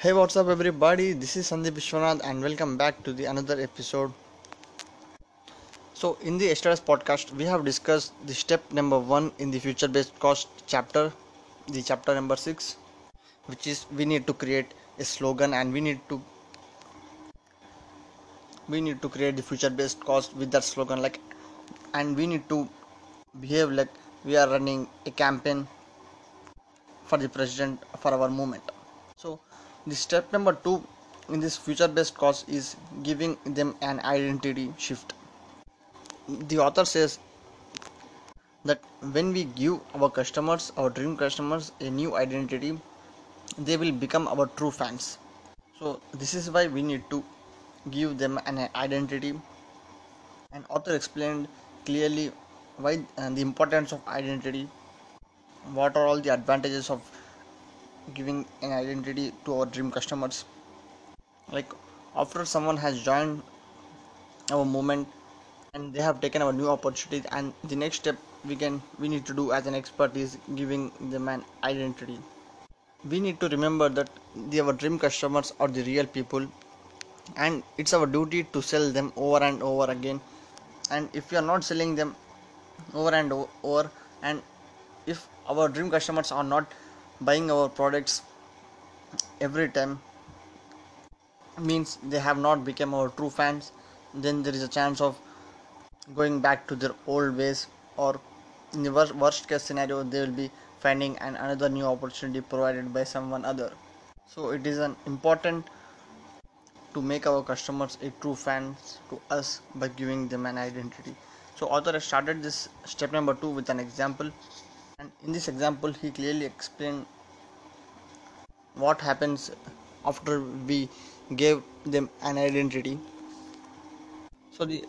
Hey, what's up, everybody? This is Sandeep Vishwanath, and welcome back to the another episode. So, in the yesterday's podcast, we have discussed the step number one in the future-based cause chapter, the chapter number six, which is we need to create a slogan and we need to we need to create the future-based cause with that slogan, like, and we need to behave like we are running a campaign for the president for our movement. The step number two in this future based cause is giving them an identity shift. The author says that when we give our customers, our dream customers, a new identity, they will become our true fans. So, this is why we need to give them an identity. And author explained clearly why and the importance of identity, what are all the advantages of giving an identity to our dream customers. Like after someone has joined our movement and they have taken our new opportunity and the next step we can we need to do as an expert is giving them an identity. We need to remember that the, our dream customers are the real people and it's our duty to sell them over and over again. And if we are not selling them over and over and if our dream customers are not buying our products every time means they have not become our true fans. Then there is a chance of going back to their old ways or in the worst, worst case scenario they will be finding an another new opportunity provided by someone other. So it is an important to make our customers a true fans to us by giving them an identity. So author has started this step number two with an example in this example he clearly explained what happens after we gave them an identity. So the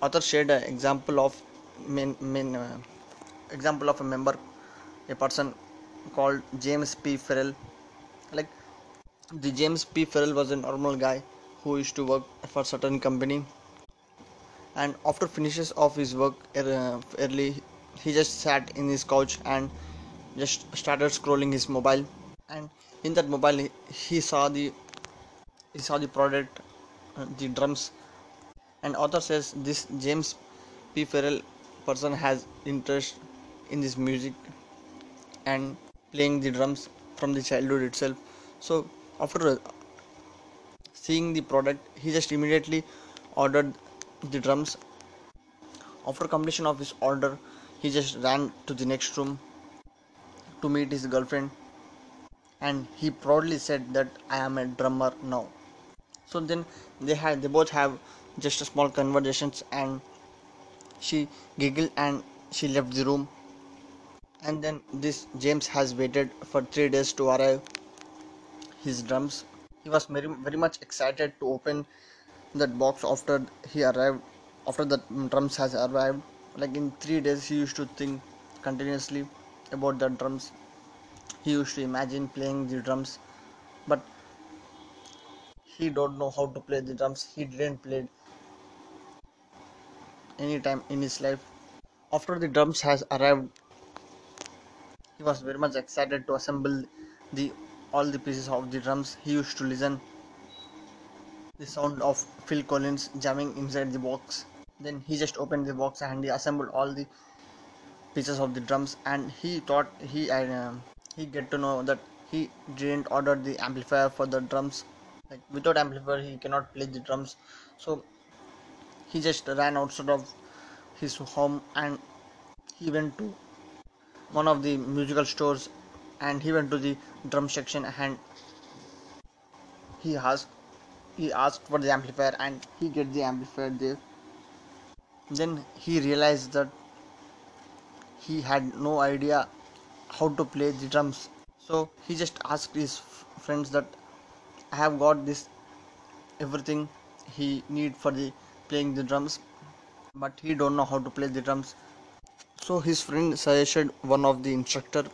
author shared an example of main, main uh, example of a member a person called james p. Farrell. Like the james p. Farrell was a normal guy who used to work for certain company. And after finishes of his work uh, early he just sat in his couch and just started scrolling his mobile. And in that mobile he saw the he saw the product uh, the drums. And author says this james p. Farrell person has interest in this music and playing the drums from the childhood itself. So after seeing the product he just immediately ordered the drums. After completion of his order he just ran to the next room to meet his girlfriend and he proudly said that I am a drummer now. So then they had they both have just a small conversations and she giggled and she left the room and then this James has waited for three days to arrive his drums. He was very very much excited to open that box after he arrived after the drums has arrived like in three days he used to think continuously about the drums. He used to imagine playing the drums but he don't know how to play the drums. He didn't play any time in his life. After the drums has arrived he was very much excited to assemble the all the pieces of the drums. He used to listen the sound of phil collins jamming inside the box then he just opened the box and he assembled all the pieces of the drums and he thought he uh, he get to know that he didn't order the amplifier for the drums. Like without amplifier he cannot play the drums. So he just ran outside of his home and he went to one of the musical stores and he went to the drum section and he asked he asked for the amplifier and he get the amplifier there then he realized that he had no idea how to play the drums. So he just asked his friends that i have got this everything he need for the playing the drums but he don't know how to play the drums. So his friend suggested one of the instructor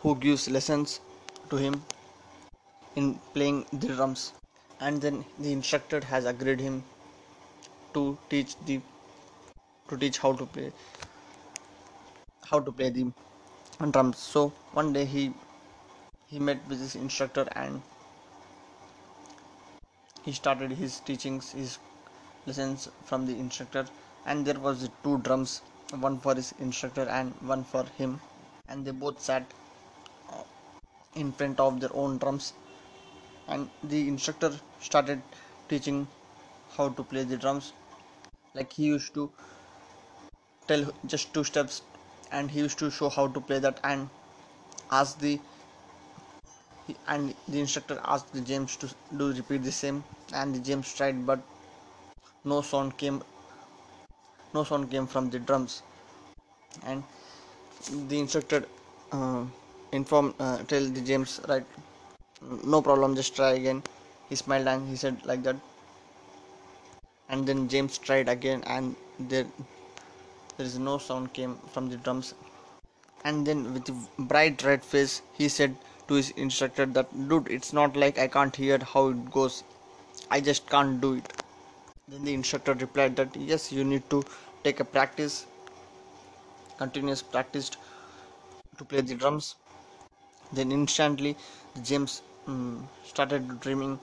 who gives lessons to him in playing the drums. And then the instructor has agreed him to teach the to teach how to play how to play the drums. So one day he he met with his instructor and he started his teachings, his lessons from the instructor, and there was two drums, one for his instructor and one for him, and they both sat uh, in front of their own drums, and the instructor started teaching how to play the drums, like he used to tell just two steps, and he used to show how to play that and ask the and the instructor asked the James to do repeat the same and the James tried but no sound came no sound came from the drums. And the instructor uh, informed uh, tell the James right no problem just try again. He smiled and he said like that and then James tried again and there there is no sound came from the drums. And then with bright red face he said to his instructor that dude it's not like I can't hear how it goes. I just can't do it. Then the instructor replied that yes you need to take a practice continuous practice to play the drums. Then instantly James um, started dreaming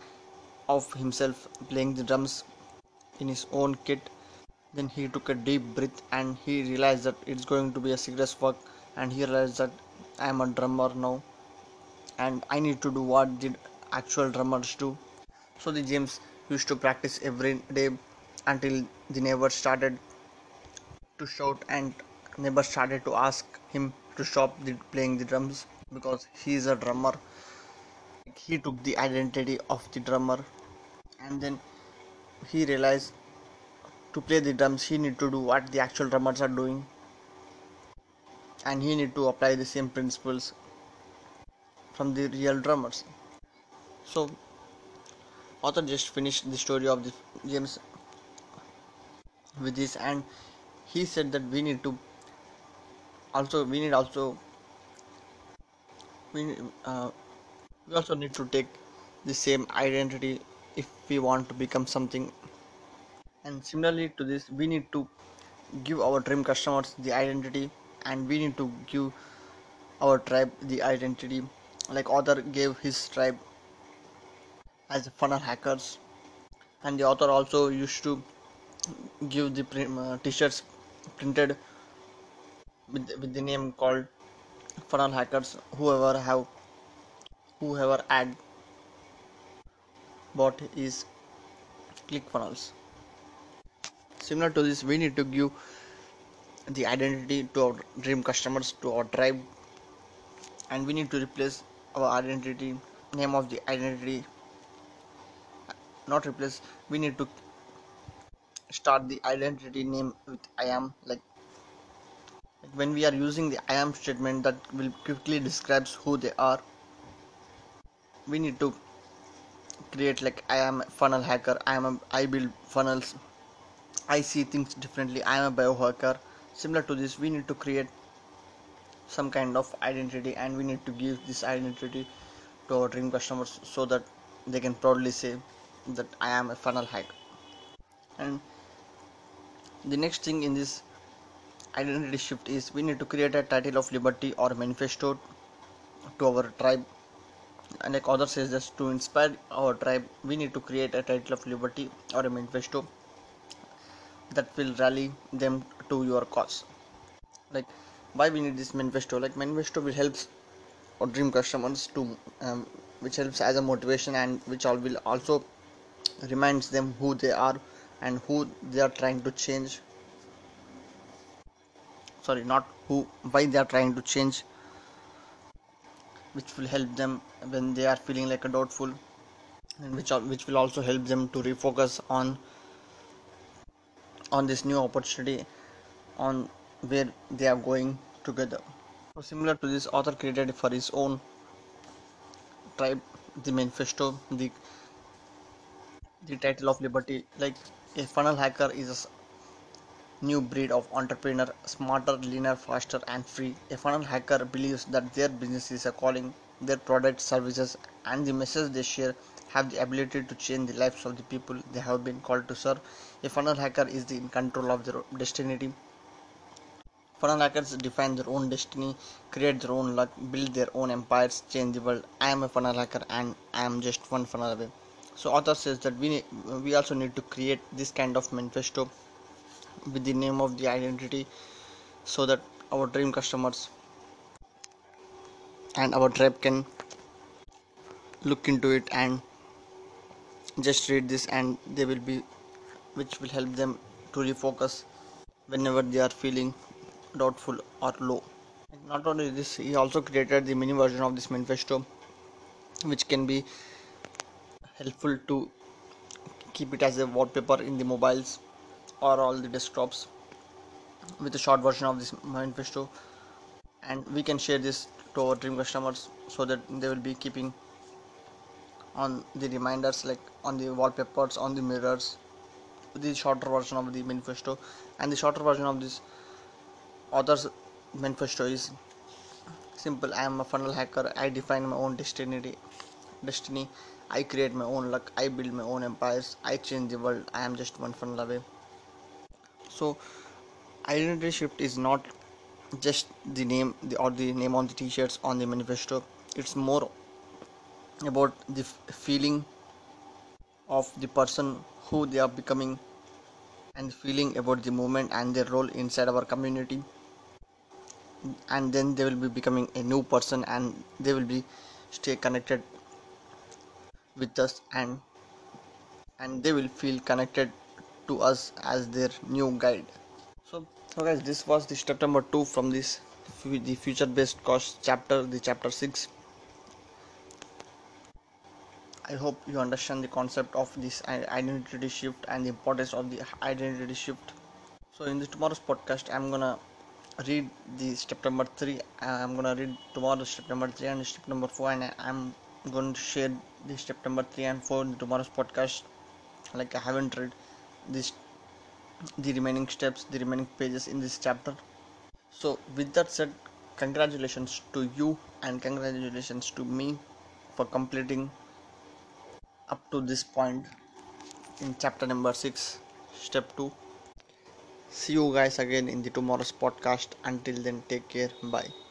of himself playing the drums in his own kit then he took a deep breath and he realized that it's going to be a serious work and he realized that I am a drummer now and I need to do what the actual drummers do. So the James used to practice every day until the neighbor started to shout and neighbor started to ask him to stop the, playing the drums because he is a drummer. He took the identity of the drummer and then he realized to play the drums he need to do what the actual drummers are doing. And he need to apply the same principles from the real drummers. So author just finished the story of the james with this and he said that we need to also we need also we, uh, we also need to take the same identity if we want to become something. And similarly to this we need to give our dream customers the identity and we need to give our tribe the identity like author gave his tribe as funnel hackers. And the author also used to give the uh, t-shirts printed with, with the name called funnel hackers whoever have whoever ad bot is ClickFunnels similar to this we need to give the identity to our dream customers to our tribe and we need to replace our identity name of the identity. Not replace we need to start the identity name with i am like, like when we are using the i am statement that will quickly describes who they are we need to create like i am a funnel hacker i am a, i build funnels i see things differently i am a biohacker. Similar to this we need to create some kind of identity and we need to give this identity to our dream customers so that they can proudly say that I am a funnel hacker and the next thing in this identity shift is we need to create a title of liberty or manifesto to our tribe and like other says just to inspire our tribe we need to create a title of liberty or a manifesto that will rally them to your cause. Like why we need this manifesto? Like manifesto will help our dream customers to um, which helps as a motivation and which all will also reminds them who they are and who they are trying to change. Sorry not who why they are trying to change which will help them when they are feeling like a doubtful and which which will also help them to refocus on on this new opportunity on where they are going together. So similar to this, author created for his own tribe the manifesto, the the title of liberty. Like a funnel hacker is a new breed of entrepreneur, smarter, leaner, faster, and free. A funnel hacker believes that their business is a calling, their products, services, and the message they share have the ability to change the lives of the people they have been called to serve. A funnel hacker is in control of their destiny Funnel hackers define their own destiny, create their own luck, build their own empires, change the world. I am a funnel hacker and I am just one funnel away so author says that we we also need to create this kind of manifesto with the name of the identity so that our dream customers and our tribe can look into it and just read this and they will be which will help them to refocus whenever they are feeling doubtful or low. Not only this he also created the mini version of this manifesto which can be helpful to keep it as a wallpaper in the mobiles or all the desktops with a short version of this manifesto and we can share this to our dream customers so that they will be keeping on the reminders like on the wallpapers on the mirrors the shorter version of the manifesto and the shorter version of this author's manifesto is simple. I am a funnel hacker. I define my own destiny destiny. I create my own luck. I build my own empires. I change the world. I am just one funnel away so identity shift is not just the name or the name on the t-shirts on the manifesto. It's more about the feeling of the person who they are becoming and feeling about the movement and their role inside our community. And then they will be becoming a new person and they will be stay connected with us and and they will feel connected to us as their new guide so so guys this was the step number two from this the future based cause chapter the chapter 6 I hope you understand the concept of this identity shift and the importance of the identity shift. So in the tomorrow's podcast, I'm gonna read the step number three. I'm gonna read tomorrow's step number three and step number four, and I'm going to share the step number three and four in tomorrow's podcast. Like I haven't read this, the remaining steps, the remaining pages in this chapter. So with that said, congratulations to you and congratulations to me for completing up to this point in chapter number 6 step 2 see you guys again in the tomorrow's podcast. Until then take care. Bye